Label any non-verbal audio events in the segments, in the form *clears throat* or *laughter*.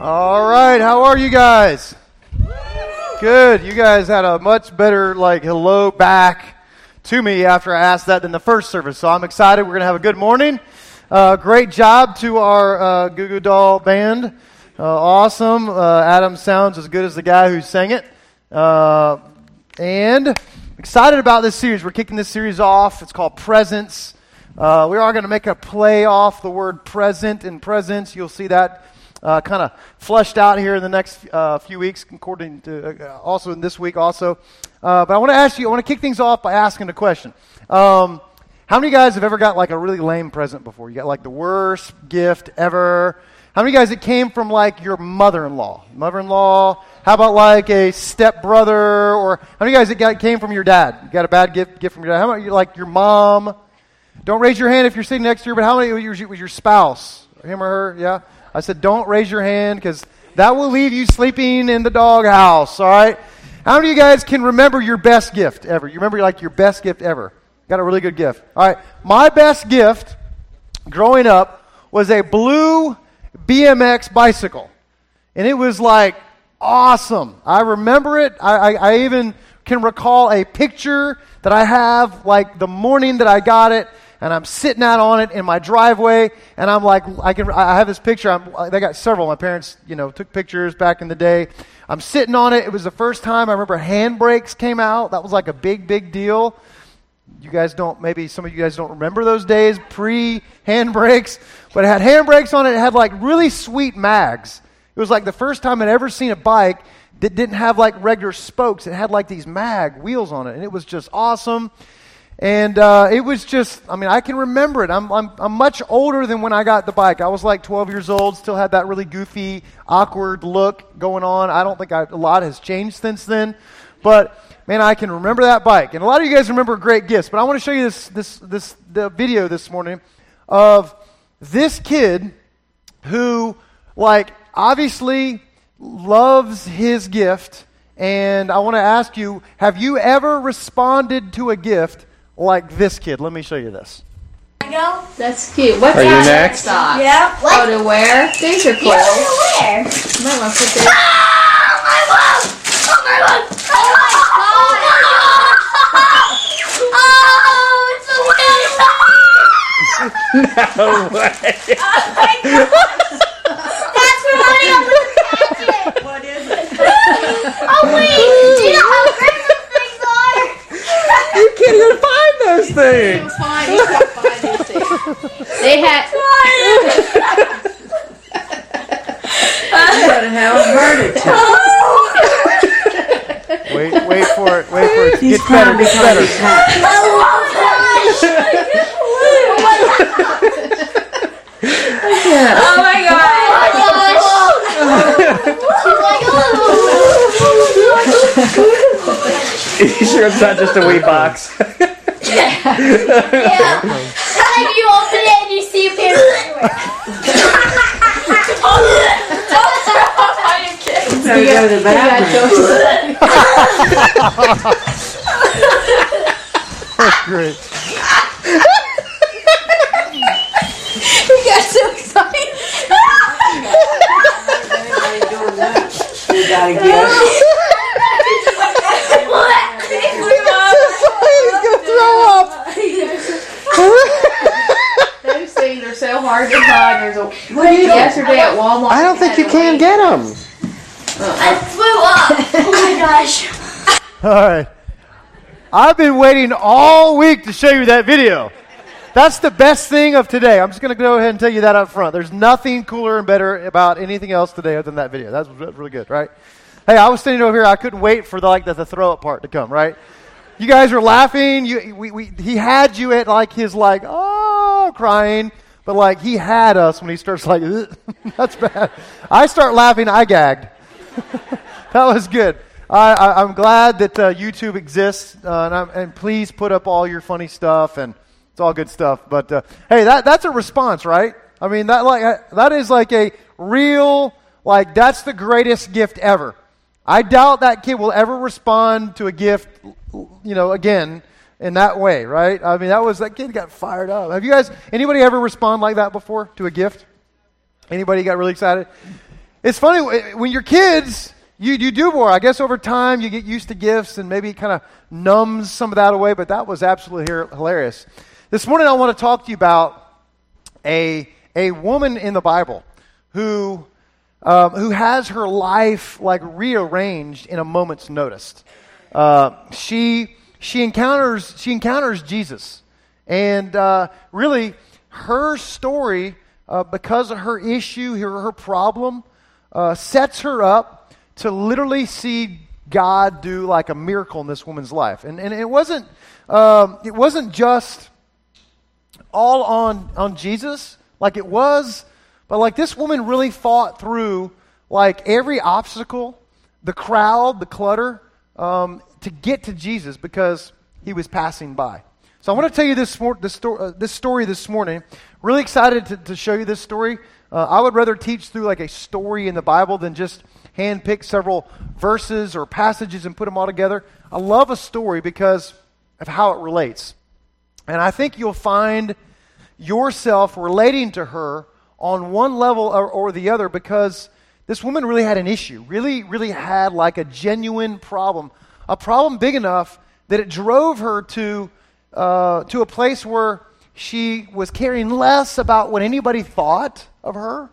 All right, how are you guys? Good. You guys had a much better like hello back to me after I asked that than the first service. So I'm excited. We're to have a good morning. Uh, great job to our uh, Goo Goo Doll band. Uh, awesome. Uh, Adam sounds as good as the guy who sang it. Uh, and excited about this series. We're kicking this series off. It's called Presence. Uh, we are going to make a play off the word present and presence. You'll see that uh, kind of fleshed out here in the next uh, few weeks, according to uh, also in this week also. Uh, but I want to ask you, I want to kick things off by asking a question. Um, how many guys have ever got like a really lame present before? You got like the worst gift ever. How many guys it came from like your mother-in-law, mother-in-law? How about like a stepbrother, or how many guys it got came from your dad? You got a bad gift gift from your dad? How about like your mom? Don't raise your hand if you're sitting next to her. But how many was your, was your spouse, him or her? Yeah. I said, don't raise your hand because that will leave you sleeping in the doghouse, all right? How many of you guys can remember your best gift ever? You remember like your best gift ever? Got a really good gift. All right. My best gift growing up was a blue BMX bicycle. And it was like awesome. I remember it. I, I, I even can recall a picture that I have like the morning that I got it and I'm sitting out on it in my driveway, and I'm like, I can, I have this picture. I'm, they got several. My parents, you know, took pictures back in the day. I'm sitting on it. It was the first time I remember handbrakes came out. That was like a big, big deal. You guys don't, maybe some of you guys don't remember those days, pre handbrakes, but it had handbrakes on it. It had like really sweet mags. It was like the first time I'd ever seen a bike that didn't have like regular spokes. It had like these mag wheels on it, and it was just awesome. And uh, it was just, I mean, I can remember it. I'm, I'm, I'm much older than when I got the bike. I was like 12 years old, still had that really goofy, awkward look going on. I don't think I, a lot has changed since then. But, man, I can remember that bike. And a lot of you guys remember great gifts. But I want to show you this, this, this the video this morning of this kid who, like, obviously loves his gift. And I want to ask you have you ever responded to a gift like this kid. Let me show you this. Go. That's cute. What's Are you next? Socks? Yeah. Oh, to wear? These are cool. Yeah, where? You might want to put this. Oh my god! Oh, oh, oh my god! Oh my god! Oh, it's a *laughs* *laughs* No way. Oh my god! That's for money on the packet. What is it? Oh wait, do you know how great those things are? You can't even find those things. Fine, you can find these things. They had. You gotta have a verdict. Wait, wait for it. Wait for it. He's Get better. crying Get because better. he's happy. Oh my god! Oh oh *laughs* you sure it's not just a wee box? Yeah. Like you open it and you see a pair everywhere. So you go to the bathroom. That's great. You got so excited. Everybody doing that. You gotta get Those things are so hard to find. There's a What is it? yesterday at Walmart. I don't think you can get them. I flew up. Oh my *laughs* gosh. All right. I've been waiting all week to show you that video. That's the best thing of today. I'm just going to go ahead and tell you that up front. There's nothing cooler and better about anything else today other than that video. That's re- really good, right? Hey, I was standing over here. I couldn't wait for the like the, the throw up part to come, right? You guys are laughing. You, we, we, he had you at like his like oh crying, but like he had us when he starts like *laughs* that's bad. I start laughing. I gagged. *laughs* that was good. I, I'm glad that uh, YouTube exists, uh, and, and please put up all your funny stuff, and it's all good stuff. But uh, hey, that, that's a response, right? I mean, that like uh, that is like a real like that's the greatest gift ever. I doubt that kid will ever respond to a gift, you know, again in that way, right? I mean, that was that kid got fired up. Have you guys anybody ever respond like that before to a gift? Anybody got really excited? It's funny when you're kids, you, you do more. I guess over time you get used to gifts and maybe it kind of numbs some of that away, but that was absolutely hilarious. This morning I want to talk to you about a, a woman in the Bible who, um, who has her life like rearranged in a moment's notice. Uh, she, she, encounters, she encounters Jesus. And uh, really, her story, uh, because of her issue, her, her problem, uh, sets her up to literally see God do like a miracle in this woman's life. And, and it, wasn't, um, it wasn't just all on, on Jesus like it was, but like this woman really fought through like every obstacle, the crowd, the clutter, um, to get to Jesus because he was passing by. So I want to tell you this, this, sto- uh, this story this morning. Really excited to, to show you this story. Uh, I would rather teach through like a story in the Bible than just handpick several verses or passages and put them all together. I love a story because of how it relates. And I think you'll find yourself relating to her on one level or, or, the other because this woman really had an issue, really, really had like a genuine problem, a problem big enough that it drove her to, uh, to a place where she was caring less about what anybody thought of her.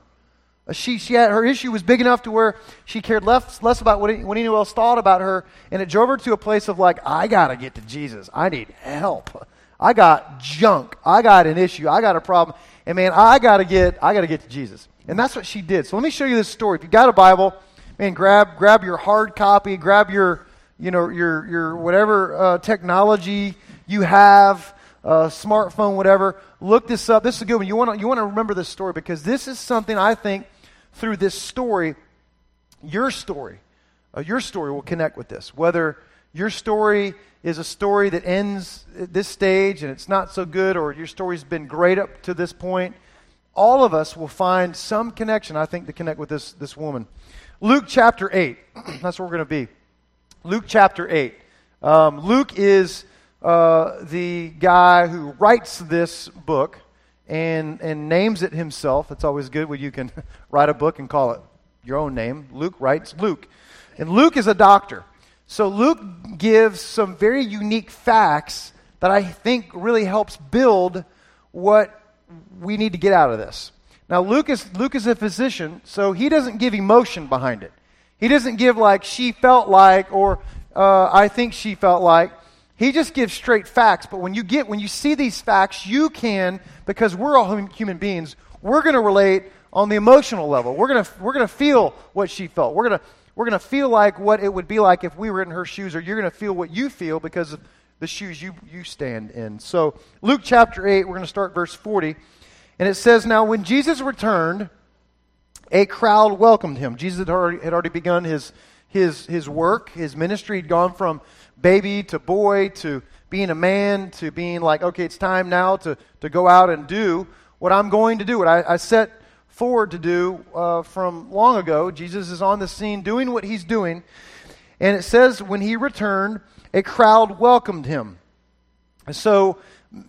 Uh, she, she had, her issue was big enough to where she cared less, less about what, what anyone else thought about her, and it drove her to a place of like, I got to get to Jesus. I need help. I got junk. I got an issue. I got a problem. And man, I got to get I got to get to Jesus. And that's what she did. So let me show you this story. If you got a Bible, man, grab grab your hard copy, grab your you know your your whatever uh, technology you have, uh, smartphone, whatever. Look this up. This is a good one. You want to you want to remember this story because this is something I think through this story, your story, uh, your story will connect with this. Whether your story is a story that ends at this stage and it's not so good, or your story's been great up to this point, all of us will find some connection, I think, to connect with this, this woman. Luke chapter 8. *clears throat* That's where we're going to be. Luke chapter 8. Um, Luke is uh, the guy who writes this book and, and names it himself. It's always good when you can *laughs* write a book and call it your own name. Luke writes Luke. And Luke is a doctor. So Luke gives some very unique facts that I think really helps build what we need to get out of this. Now Luke is Luke is a physician, so he doesn't give emotion behind it. He doesn't give like she felt like or uh, I think she felt like. He just gives straight facts. But when you get when you see these facts, you can because we're all human beings. We're going to relate on the emotional level. We're going to we're going to feel what she felt. We're going to we're going to feel like what it would be like if we were in her shoes, or you're going to feel what you feel because of the shoes you, you stand in. So, Luke chapter 8, we're going to start verse 40. And it says, Now, when Jesus returned, a crowd welcomed him. Jesus had already, had already begun his, his, his work, his ministry. He'd gone from baby to boy to being a man to being like, okay, it's time now to, to go out and do what I'm going to do. What I, I set forward to do uh, from long ago. Jesus is on the scene doing what he's doing. And it says, when he returned, a crowd welcomed him. So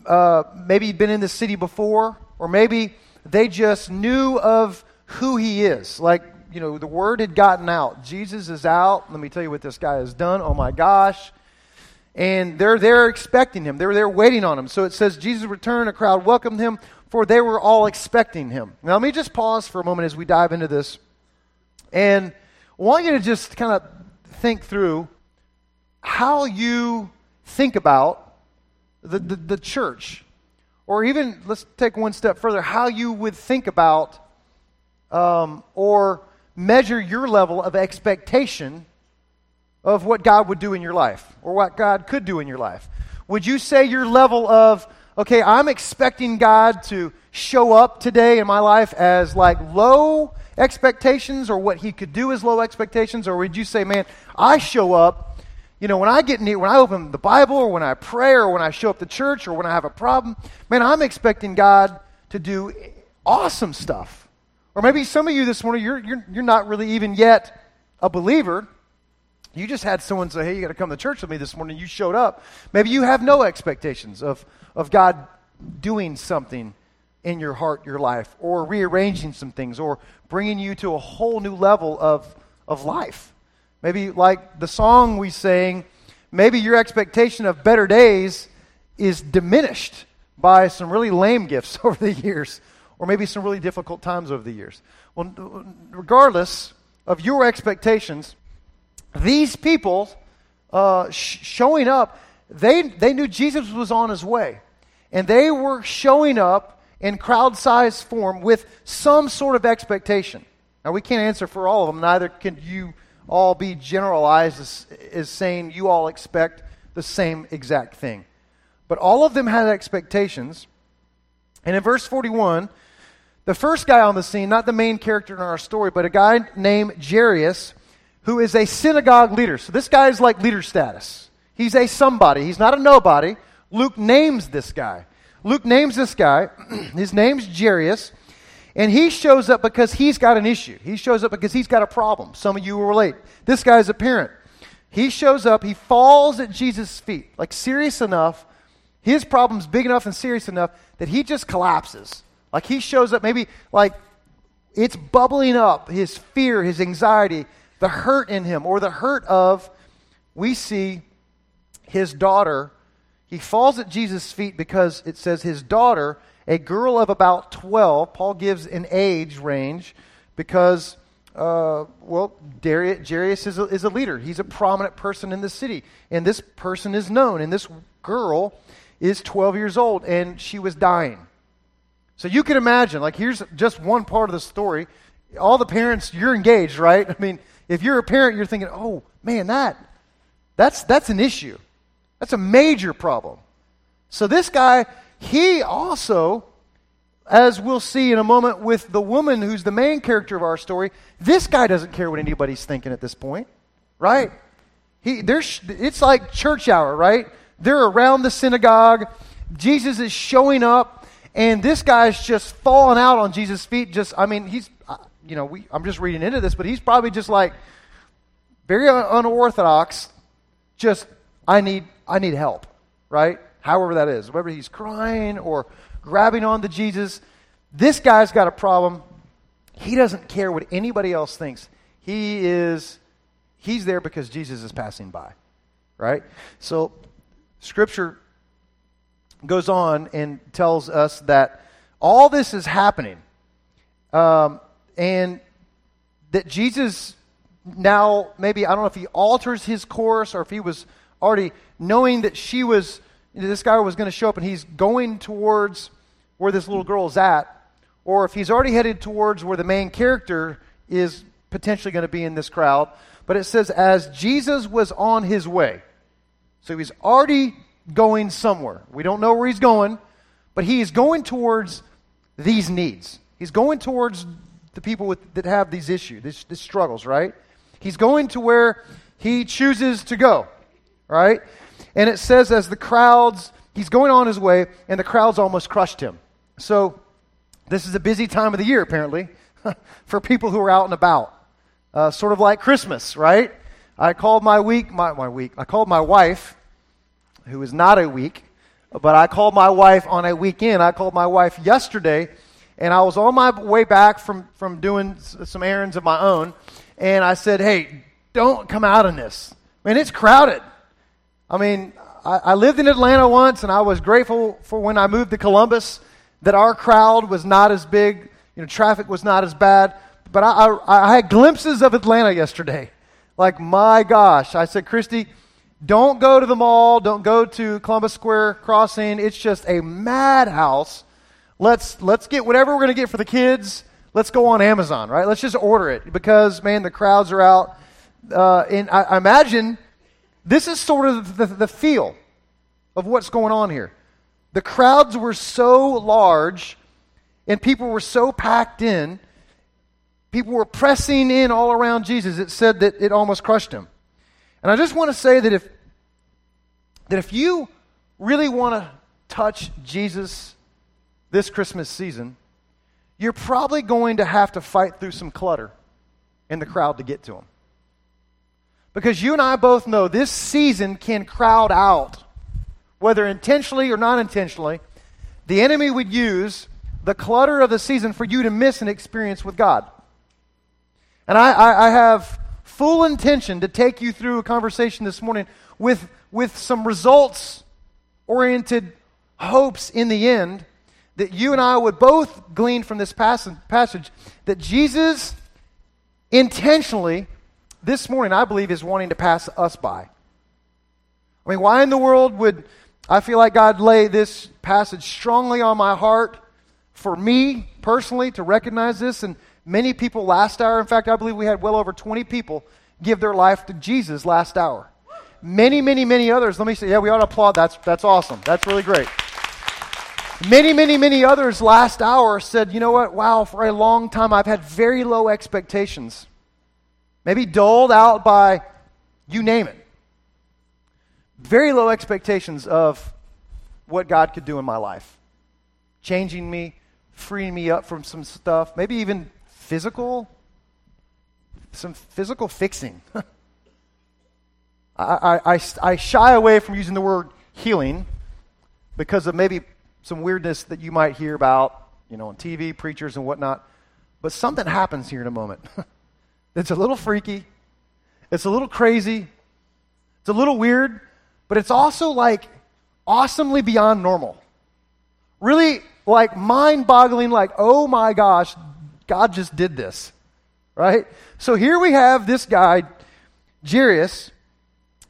uh, maybe he'd been in the city before, or maybe they just knew of who he is. Like, you know, the word had gotten out. Jesus is out. Let me tell you what this guy has done. Oh my gosh. And they're there expecting him. They're there waiting on him. So it says, Jesus returned, a crowd welcomed him for they were all expecting him. Now, let me just pause for a moment as we dive into this. And I want you to just kind of think through how you think about the, the, the, church. Or even, let's take one step further, how you would think about um, or measure your level of expectation of what God would do in your life or what God could do in your life. Would you say your level of okay, I'm expecting God to show up today in my life as like low expectations or what he could do as low expectations? Or would you say, man, I show up, you know, when I get near, when I open the Bible or when I pray or when I show up to church or when I have a problem, man, I'm expecting God to do awesome stuff. Or maybe some of you this morning, you're, you're, you're not really even yet a believer. You just had someone say, hey, you got to come to church with me this morning. You showed up. Maybe you have no expectations of, of God doing something in your heart, your life, or rearranging some things, or bringing you to a whole new level of, of life. Maybe like the song we sang, maybe your expectation of better days is diminished by some really lame gifts *laughs* over the years, or maybe some really difficult times over the years. Well, regardless of your expectations, these people uh, sh- showing up, they, they knew Jesus was on his way. And they were showing up in crowd sized form with some sort of expectation. Now, we can't answer for all of them, neither can you all be generalized as, as saying you all expect the same exact thing. But all of them had expectations. And in verse 41, the first guy on the scene, not the main character in our story, but a guy named Jairus, who is a synagogue leader. So this guy is like leader status. He's a somebody, he's not a nobody. Luke names this guy. Luke names this guy. *clears throat* His name's Jairus. And he shows up because he's got an issue. He shows up because he's got a problem. Some of you will relate. This guy's a parent. He shows up, he falls at Jesus' feet, like serious enough. His problem's big enough and serious enough that he just collapses. Like he shows up, maybe like it's bubbling up his fear, his anxiety, the hurt in him, or the hurt of, we see his daughter. He falls at Jesus' feet because it says his daughter a girl of about 12. Paul gives an age range because, uh, well, Darius, is a, is a leader. He's a prominent person in the city. And this person is known. And this girl is 12 years old, and she was dying. So you can imagine, like, here's just one part of the story. All the parents, you're engaged, right? *laughs* I mean, if you're a parent, you're thinking, oh, man, that, that's, that's an issue. That's a major problem. So this guy he also, as we'll see in a moment with the woman who's the main character of our story, this guy doesn't care what anybody's thinking at this point, right? He, there's, it's like church hour, right? They're around the synagogue. Jesus is showing up, and this guy's just falling out on Jesus' feet. Just, I mean, he's, uh, you know, we, I'm just reading into this, but he's probably just like very unorthodox. Just, I need, I need help, right? however that is, whether he's crying or grabbing onto Jesus. This guy's got a problem. He doesn't care what anybody else thinks. He is he's there because Jesus is passing by. Right? So scripture goes on and tells us that all this is happening. Um, and that Jesus now maybe I don't know if he alters his course or if he was already knowing that she was this guy was going to show up and he's going towards where this little girl is at, or if he's already headed towards where the main character is potentially going to be in this crowd. But it says, as Jesus was on his way. So he's already going somewhere. We don't know where he's going, but he is going towards these needs. He's going towards the people with, that have these issues, these, these struggles, right? He's going to where he chooses to go, right? And it says, as the crowds, he's going on his way, and the crowds almost crushed him. So, this is a busy time of the year, apparently, *laughs* for people who are out and about. Uh, sort of like Christmas, right? I called my week, my, my week, I called my wife, who is not a week, but I called my wife on a weekend. I called my wife yesterday, and I was on my way back from, from doing some errands of my own, and I said, hey, don't come out in this. Man, it's crowded. I mean, I, I lived in Atlanta once, and I was grateful for when I moved to Columbus that our crowd was not as big, you know, traffic was not as bad. But I, I, I had glimpses of Atlanta yesterday. Like, my gosh. I said, Christy, don't go to the mall. Don't go to Columbus Square Crossing. It's just a madhouse. Let's, let's get whatever we're going to get for the kids. Let's go on Amazon, right? Let's just order it because, man, the crowds are out. Uh, and I, I imagine this is sort of the, the feel of what's going on here. The crowds were so large and people were so packed in, people were pressing in all around Jesus. It said that it almost crushed him. And I just want to say that if that if you really want to touch Jesus this Christmas season, you're probably going to have to fight through some clutter in the crowd to get to him. Because you and I both know this season can crowd out, whether intentionally or not intentionally. The enemy would use the clutter of the season for you to miss an experience with God. And I, I, I have full intention to take you through a conversation this morning with, with some results oriented hopes in the end that you and I would both glean from this passage, passage that Jesus intentionally, this morning, I believe, is wanting to pass us by. I mean, why in the world would I feel like God lay this passage strongly on my heart for me personally to recognize this? And many people last hour, in fact, I believe we had well over 20 people give their life to Jesus last hour. Many, many, many others, let me say, yeah, we ought to applaud. That's, that's awesome. That's really great. Many, many, many others last hour said, you know what? Wow, for a long time I've had very low expectations. Maybe doled out by you name it. Very low expectations of what God could do in my life. Changing me, freeing me up from some stuff, maybe even physical, some physical fixing. *laughs* I, I, I, I shy away from using the word healing because of maybe some weirdness that you might hear about, you know, on TV, preachers and whatnot. But something happens here in a moment. *laughs* it's a little freaky. It's a little crazy. It's a little weird, but it's also like awesomely beyond normal. Really like mind boggling, like, oh my gosh, God just did this. Right? So here we have this guy, Jairus,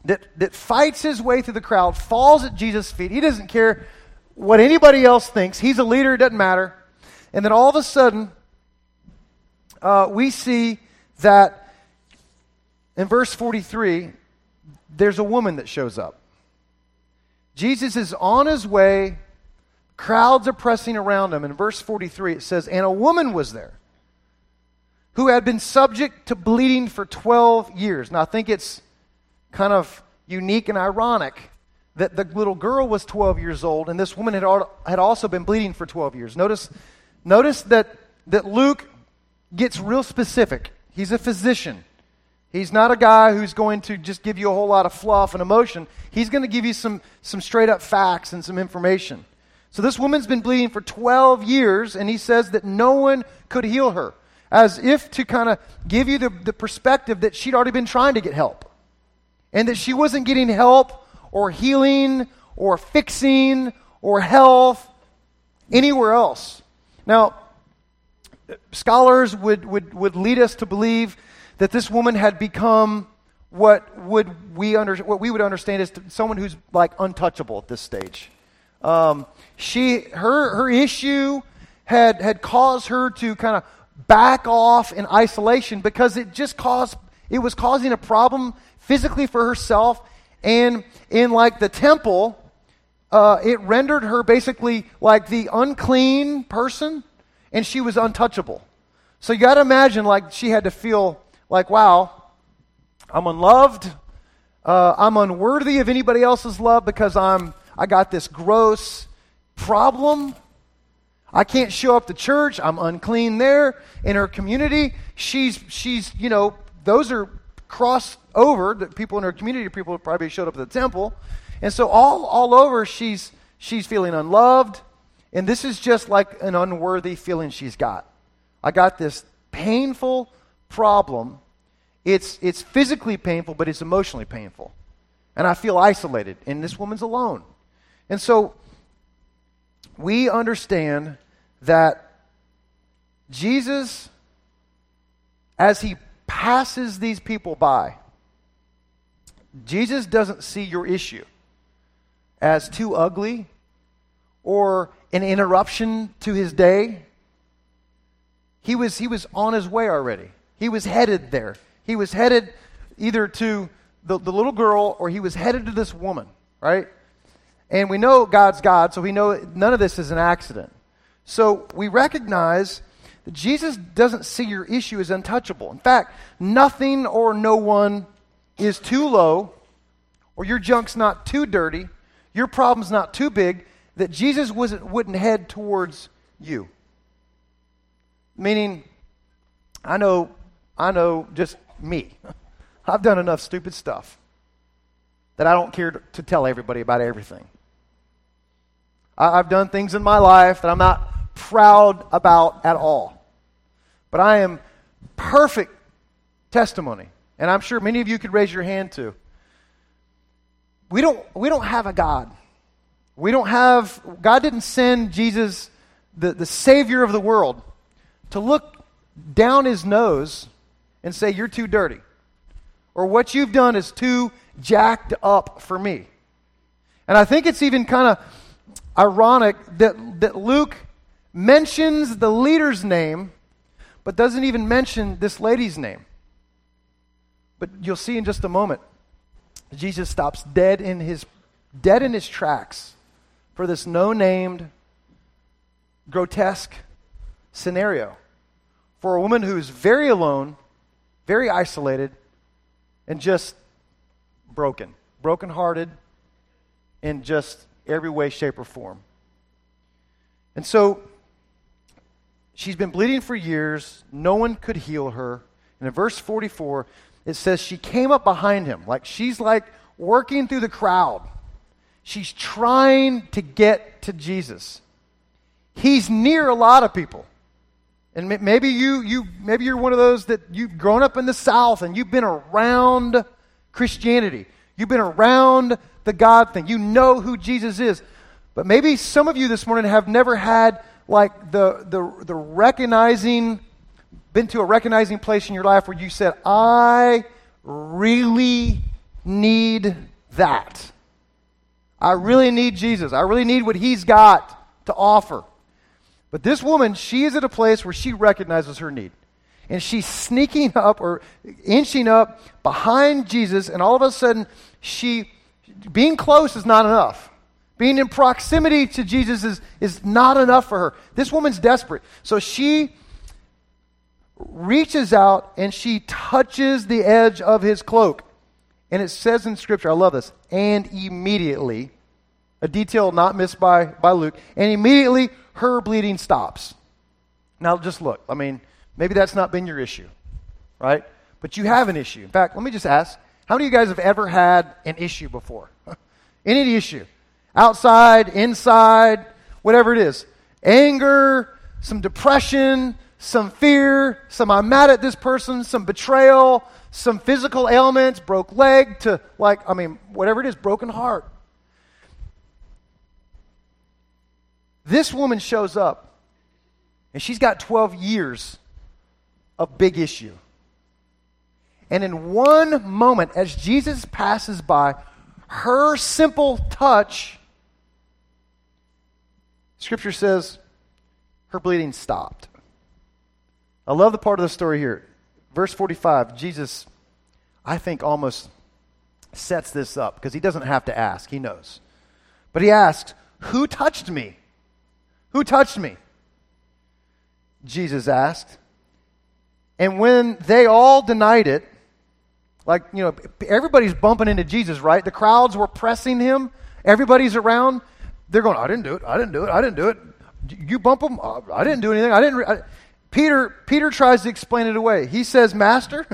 that, that fights his way through the crowd, falls at Jesus' feet. He doesn't care what anybody else thinks. He's a leader, it doesn't matter. And then all of a sudden, uh, we see that in verse 43, there's a woman that shows up. Jesus is on his way, crowds are pressing around him. In verse 43, it says, And a woman was there who had been subject to bleeding for 12 years. Now, I think it's kind of unique and ironic that the little girl was 12 years old and this woman had, had also been bleeding for 12 years. Notice, notice that, that Luke gets real specific. He's a physician. He's not a guy who's going to just give you a whole lot of fluff and emotion. He's going to give you some, some straight up facts and some information. So this woman's been bleeding for 12 years, and he says that no one could heal her, as if to kind of give you the, the perspective that she'd already been trying to get help, and that she wasn't getting help or healing or fixing or health anywhere else. Now, scholars would, would, would lead us to believe that this woman had become what would we under, what we would understand as someone who's like untouchable at this stage. Um, she her her issue had had caused her to kind of back off in isolation because it just caused it was causing a problem physically for herself. And in like the temple uh, it rendered her basically like the unclean person and she was untouchable. So you got to imagine like she had to feel like wow i'm unloved. Uh, i'm unworthy of anybody else's love because i'm i got this gross problem I can't show up to church. I'm unclean there. In her community, she's, she's you know, those are crossed over. The people in her community, people probably showed up at the temple. And so all, all over, she's, she's feeling unloved. And this is just like an unworthy feeling she's got. I got this painful problem. It's, it's physically painful, but it's emotionally painful. And I feel isolated. And this woman's alone. And so we understand that Jesus, as he passes these people by, Jesus doesn't see your issue as too ugly or an interruption to his day. He was, he was on his way already. He was headed there. He was headed either to the, the little girl or he was headed to this woman, right? And we know God's God, so we know none of this is an accident. So we recognize that Jesus doesn't see your issue as untouchable. In fact, nothing or no one is too low, or your junk's not too dirty, your problem's not too big, that Jesus wouldn't head towards you. Meaning, I know, I know just me. *laughs* I've done enough stupid stuff that I don't care to, to tell everybody about everything. I've done things in my life that I'm not proud about at all. But I am perfect testimony. And I'm sure many of you could raise your hand too. We don't, we don't have a God. We don't have, God didn't send Jesus, the, the Savior of the world, to look down his nose and say, You're too dirty. Or what you've done is too jacked up for me. And I think it's even kind of ironic that, that Luke mentions the leader's name, but doesn't even mention this lady's name. But you'll see in just a moment, Jesus stops dead in his, dead in his tracks for this no named, grotesque scenario. For a woman who's very alone, very isolated, and just broken, brokenhearted and just every way, shape, or form. And so she's been bleeding for years. No one could heal her. And in verse 44, it says she came up behind him. Like she's like working through the crowd. She's trying to get to Jesus. He's near a lot of people. And maybe you, you maybe you're one of those that you've grown up in the South and you've been around Christianity. You've been around the God thing. You know who Jesus is. But maybe some of you this morning have never had like the the the recognizing been to a recognizing place in your life where you said, I really need that. I really need Jesus. I really need what he's got to offer. But this woman, she is at a place where she recognizes her need. And she's sneaking up or inching up behind Jesus, and all of a sudden, she, being close is not enough. Being in proximity to Jesus is, is not enough for her. This woman's desperate. So she reaches out and she touches the edge of his cloak. And it says in Scripture, I love this, and immediately, a detail not missed by, by Luke, and immediately her bleeding stops. Now, just look. I mean, maybe that's not been your issue, right? But you have an issue. In fact, let me just ask how many of you guys have ever had an issue before? *laughs* Any issue. Outside, inside, whatever it is. Anger, some depression, some fear, some I'm mad at this person, some betrayal, some physical ailments, broke leg to like, I mean, whatever it is, broken heart. This woman shows up, and she's got 12 years of big issue. And in one moment, as Jesus passes by, her simple touch, Scripture says, her bleeding stopped. I love the part of the story here. Verse 45, Jesus, I think, almost sets this up because he doesn't have to ask, he knows. But he asks, Who touched me? Who touched me? Jesus asked. And when they all denied it, like, you know, everybody's bumping into Jesus, right? The crowds were pressing him. Everybody's around. They're going, I didn't do it. I didn't do it. I didn't do it. You bump him. I didn't do anything. I didn't. I, Peter, Peter tries to explain it away. He says, Master,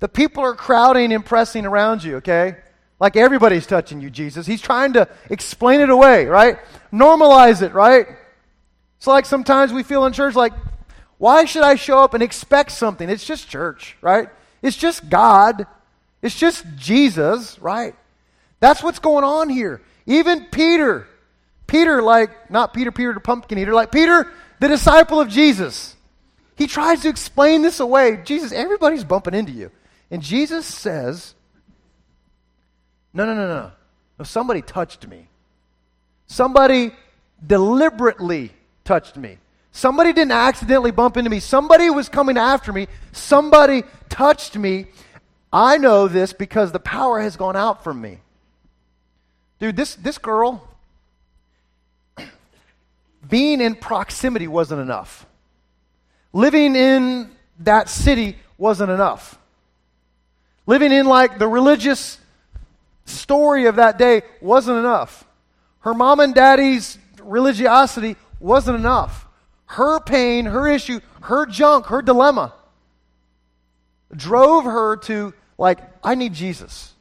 the people are crowding and pressing around you, okay? Like everybody's touching you, Jesus. He's trying to explain it away, right? Normalize it, right? It's like sometimes we feel in church like, why should I show up and expect something? It's just church, right? It's just God. It's just Jesus, right? That's what's going on here. Even Peter, Peter, like, not Peter, Peter the pumpkin eater, like Peter, the disciple of Jesus. He tries to explain this away. Jesus, everybody's bumping into you. And Jesus says, No, no, no, no. No, somebody touched me. Somebody deliberately touched me. Somebody didn't accidentally bump into me. Somebody was coming after me. Somebody touched me. I know this because the power has gone out from me. Dude, this, this girl, *clears throat* being in proximity wasn't enough. Living in that city wasn't enough. Living in like the religious story of that day wasn't enough. Her mom and daddy's religiosity wasn't enough. Her pain, her issue, her junk, her dilemma drove her to, like, I need Jesus.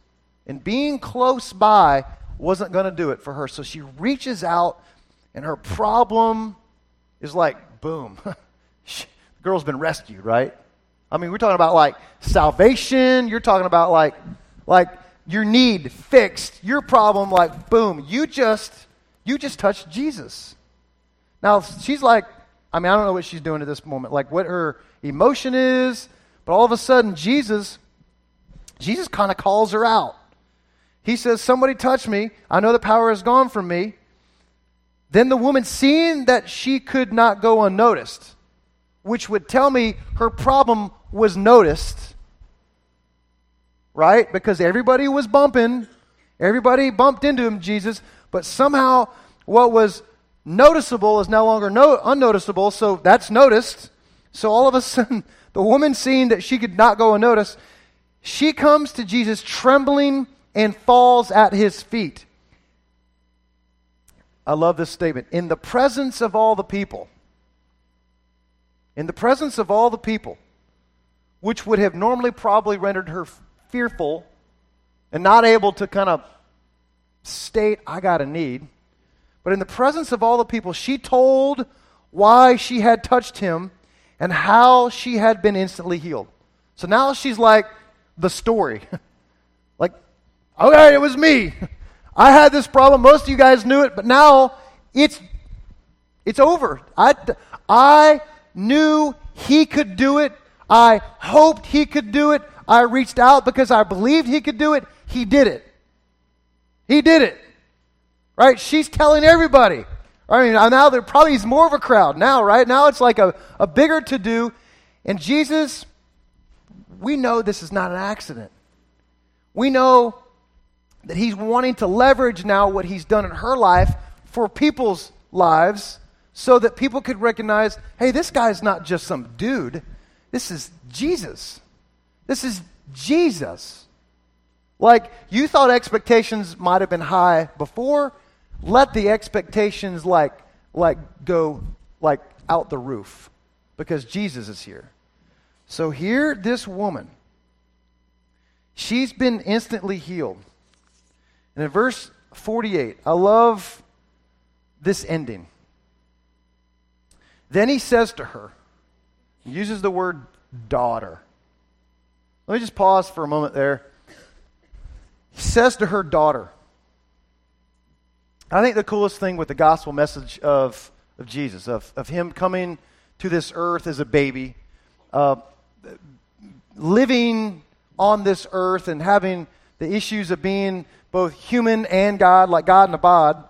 And being close by wasn't going to do it for her. So she reaches out, and her problem is like, boom, *laughs* the girl's been rescued, right? I mean, we're talking about like salvation. You're talking about like, like your need fixed, your problem, like, boom, you just, you just touched Jesus. Now, she's like, I mean, I don't know what she's doing at this moment, like what her emotion is, but all of a sudden, Jesus, Jesus kind of calls her out. He says, Somebody touch me. I know the power has gone from me. Then the woman, seeing that she could not go unnoticed, which would tell me her problem was noticed, right? Because everybody was bumping, everybody bumped into him, Jesus, but somehow what was noticeable is no longer no, unnoticeable, so that's noticed. So all of a *laughs* sudden, the woman seeing that she could not go unnoticed, she comes to Jesus trembling and falls at his feet. I love this statement. In the presence of all the people, in the presence of all the people, which would have normally probably rendered her fearful and not able to kind of state, I got a need. But in the presence of all the people, she told why she had touched him and how she had been instantly healed. So now she's like the story. *laughs* like, okay, it was me. *laughs* I had this problem. Most of you guys knew it, but now it's it's over. I I knew he could do it. I hoped he could do it. I reached out because I believed he could do it. He did it. He did it. Right? She's telling everybody. I mean, uh, now there probably is more of a crowd now, right? Now it's like a, a bigger to do. And Jesus, we know this is not an accident. We know that he's wanting to leverage now what he's done in her life for people's lives so that people could recognize hey, this guy's not just some dude. This is Jesus. This is Jesus. Like, you thought expectations might have been high before let the expectations like like go like out the roof because Jesus is here. So here this woman she's been instantly healed. And in verse 48, I love this ending. Then he says to her, he uses the word daughter. Let me just pause for a moment there. He says to her daughter, I think the coolest thing with the gospel message of, of Jesus, of, of him coming to this earth as a baby, uh, living on this earth and having the issues of being both human and God, like God and a bod,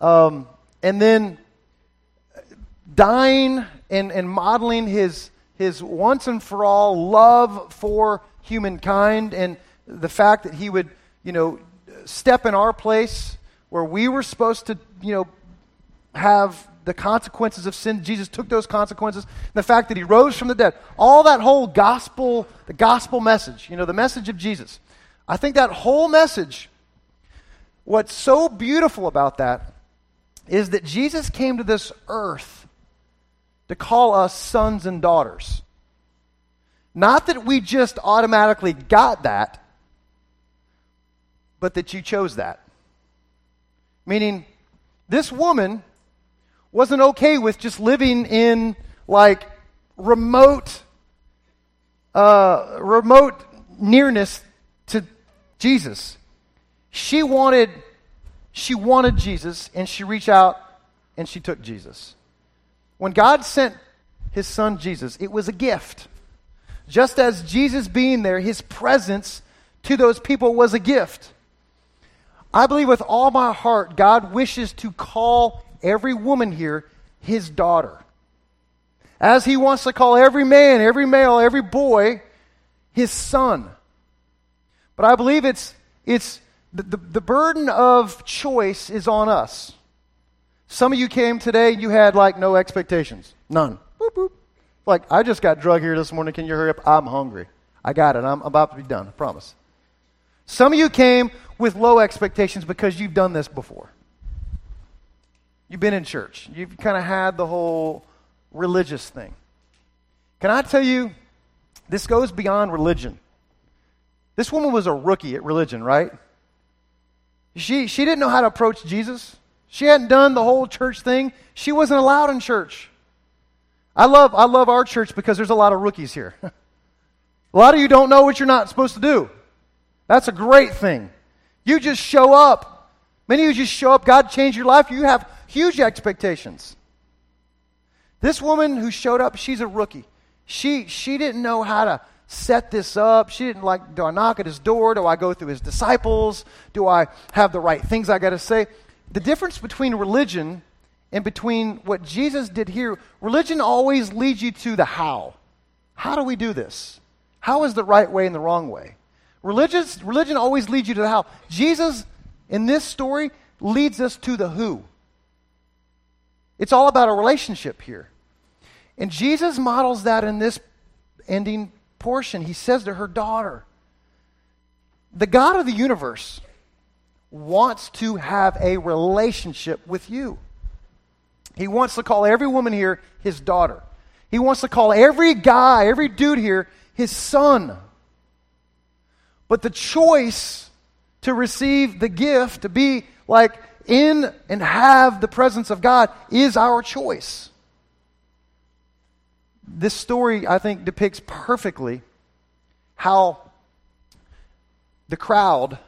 um, and then dying and, and modeling his, his once and for all love for humankind and the fact that he would, you know, step in our place where we were supposed to, you know, have the consequences of sin. Jesus took those consequences. The fact that he rose from the dead. All that whole gospel, the gospel message, you know, the message of Jesus. I think that whole message, what's so beautiful about that is that Jesus came to this earth to call us sons and daughters. Not that we just automatically got that, but that you chose that. Meaning, this woman wasn't okay with just living in like remote, uh, remote nearness to Jesus. She wanted, she wanted Jesus, and she reached out and she took Jesus. When God sent his son Jesus, it was a gift. Just as Jesus being there, his presence to those people was a gift. I believe with all my heart, God wishes to call every woman here his daughter. As he wants to call every man, every male, every boy his son. But I believe it's, it's the, the, the burden of choice is on us. Some of you came today, you had like no expectations. None. Boop, boop. Like, I just got drug here this morning. Can you hurry up? I'm hungry. I got it. I'm about to be done. I promise. Some of you came with low expectations because you've done this before. You've been in church. You've kind of had the whole religious thing. Can I tell you, this goes beyond religion. This woman was a rookie at religion, right? She, she didn't know how to approach Jesus. She hadn't done the whole church thing. She wasn't allowed in church. I love, I love our church because there's a lot of rookies here. *laughs* a lot of you don't know what you're not supposed to do. That's a great thing. You just show up. Many of you just show up. God changed your life. You have huge expectations. This woman who showed up, she's a rookie. She, she didn't know how to set this up. She didn't like, do I knock at his door? Do I go through his disciples? Do I have the right things I got to say? The difference between religion and between what Jesus did here, religion always leads you to the how. How do we do this? How is the right way and the wrong way? Religious, religion always leads you to the how. Jesus, in this story, leads us to the who. It's all about a relationship here. And Jesus models that in this ending portion. He says to her daughter, The God of the universe wants to have a relationship with you. He wants to call every woman here his daughter. He wants to call every guy, every dude here, his son. But the choice to receive the gift, to be like in and have the presence of God, is our choice. This story, I think, depicts perfectly how the crowd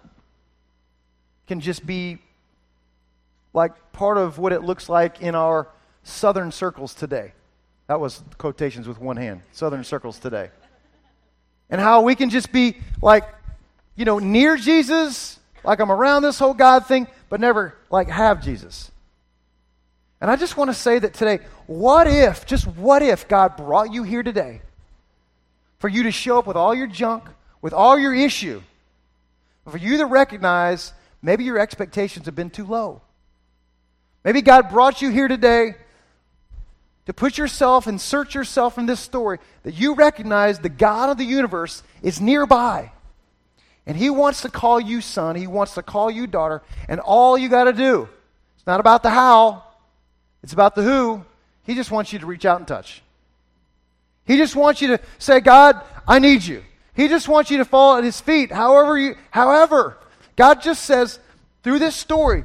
can just be like part of what it looks like in our southern circles today. That was quotations with one hand. Southern circles today. And how we can just be like, you know, near Jesus, like I'm around this whole God thing, but never like have Jesus. And I just want to say that today, what if, just what if God brought you here today for you to show up with all your junk, with all your issue, for you to recognize maybe your expectations have been too low? Maybe God brought you here today to put yourself and search yourself in this story that you recognize the God of the universe is nearby. And He wants to call you son, He wants to call you daughter, and all you got to do, it's not about the how, it's about the who. He just wants you to reach out and touch. He just wants you to say, God, I need you. He just wants you to fall at his feet. However, you, however, God just says through this story,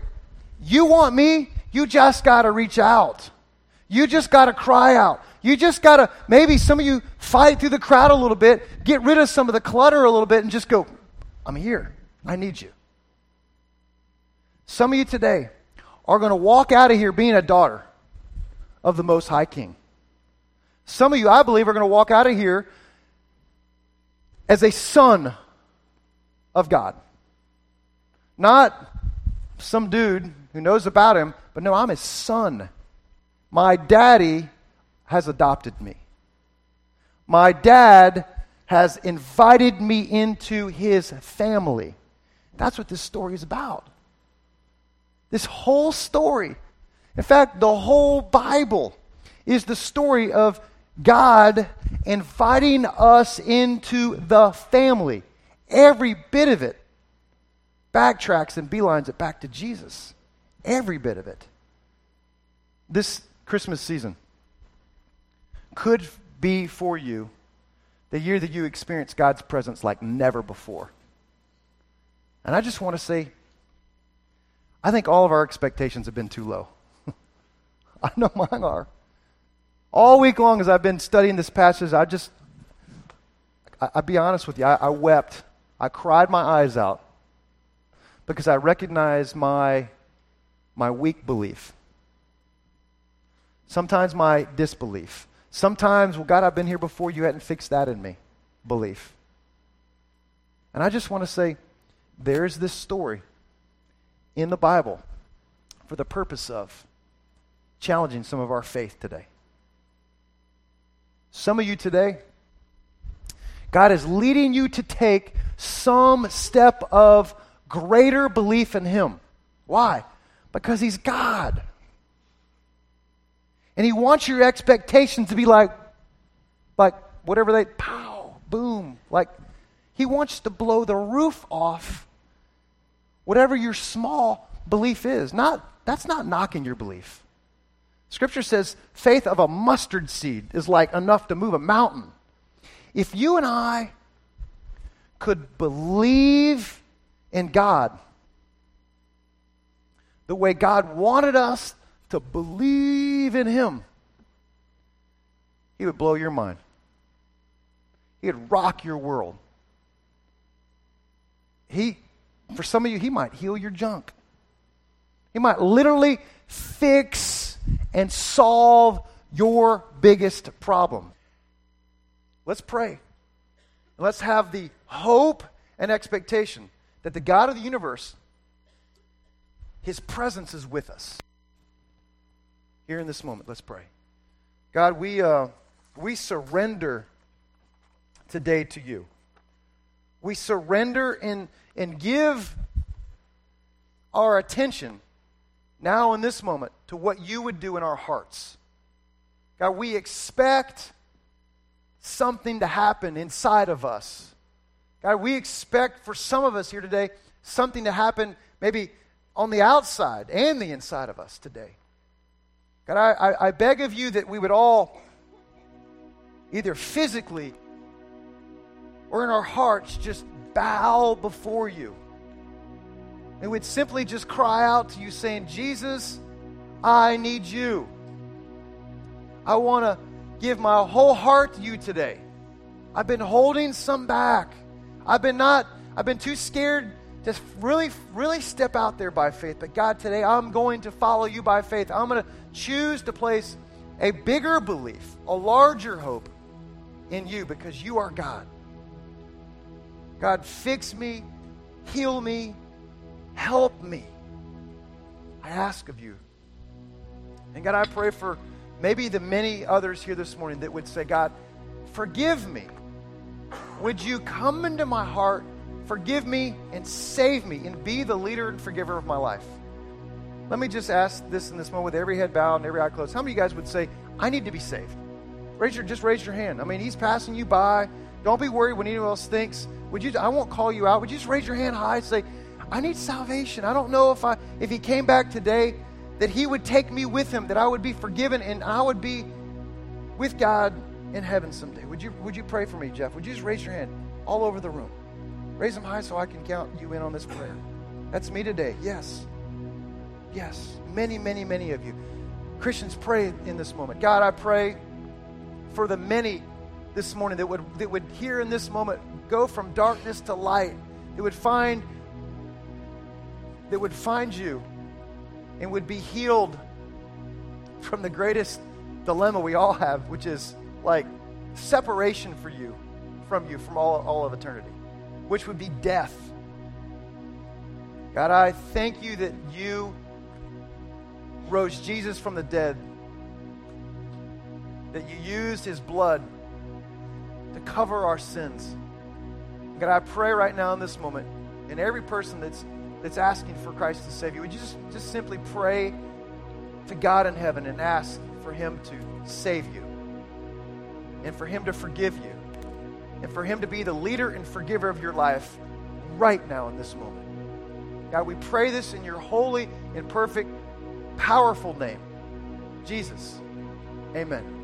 you want me, you just got to reach out. You just got to cry out. You just got to, maybe some of you fight through the crowd a little bit, get rid of some of the clutter a little bit, and just go, I'm here. I need you. Some of you today are going to walk out of here being a daughter of the Most High King. Some of you, I believe, are going to walk out of here as a son of God. Not some dude who knows about him, but no, I'm his son. My daddy has adopted me. My dad has invited me into his family. That's what this story is about. This whole story, in fact, the whole Bible is the story of God inviting us into the family. Every bit of it backtracks and beelines it back to Jesus. Every bit of it. This Christmas season could be for you the year that you experience God's presence like never before. And I just want to say, I think all of our expectations have been too low. *laughs* I know mine are. All week long, as I've been studying this passage, I just, I, will be honest with you, I, I wept. I cried my eyes out because I recognized my, my weak belief. Sometimes my disbelief. Sometimes, well, God, I've been here before, you hadn't fixed that in me. Belief. And I just want to say, there's this story in the Bible for the purpose of challenging some of our faith today. Some of you today, God is leading you to take some step of greater belief in Him. Why? Because He's God. And He wants your expectations to be like, like whatever they, pow, boom. Like, He wants to blow the roof off whatever your small belief is. Not, that's not knocking your belief. Scripture says faith of a mustard seed is like enough to move a mountain. If you and I could believe in God the way God wanted us to believe in Him, He would blow your mind. He would rock your world. He, for some of you, he might heal your junk. He might literally fix and solve your biggest problem. Let's pray. Let's have the hope and expectation that the God of the universe, his presence is with us. Here in this moment, let's pray. God, we, uh, we surrender today to you. We surrender and, and give our attention now in this moment to what you would do in our hearts. God, we expect something to happen inside of us. God, we expect for some of us here today something to happen maybe on the outside and the inside of us today. God, I, I, beg of you that we would all either physically or in our hearts just bow before you. And we'd simply just cry out to you saying, Jesus, I need you. I want to give my whole heart to you today. I've been holding some back. I've been not, I've been too scared to really, really step out there by faith. But God, today I'm going to follow you by faith. I'm going to choose to place a bigger belief, a larger hope in you because you are God. God, fix me, heal me, help me. I ask of you. And God, I pray for maybe the many others here this morning that would say, God, forgive me. Would you come into my heart, forgive me, and save me, and be the leader and forgiver of my life? Let me just ask this in this moment with every head bowed and every eye closed. How many of you guys would say, I need to be saved? Raise your, just raise your hand. I mean, he's passing you by. Don't be worried when anyone else thinks. Would you? I won't call you out. Would you just raise your hand high and say, "I need salvation. I don't know if I, if he came back today, that he would take me with him, that I would be forgiven, and I would be with God in heaven someday." Would you? Would you pray for me, Jeff? Would you just raise your hand all over the room? Raise them high so I can count you in on this prayer. That's me today. Yes. Yes. Many, many, many of you. Christians, pray in this moment. God, I pray for the many this morning that would, that would hear in this moment go from darkness to light, that would find that would find you and would be healed from the greatest dilemma we all have, which is like separation for you from you from all, all of eternity, which would be death. God, I thank you that you rose Jesus from the dead, that you used his blood to cover our sins. God, I pray right now in this moment, and every person that's that's asking for Christ to save you, would you just, just simply pray to God in heaven and ask for Him to save you, and for Him to forgive you, and for Him to be the leader and forgiver of your life right now in this moment. God, we pray this in your holy and perfect, powerful name. Jesus. Amen.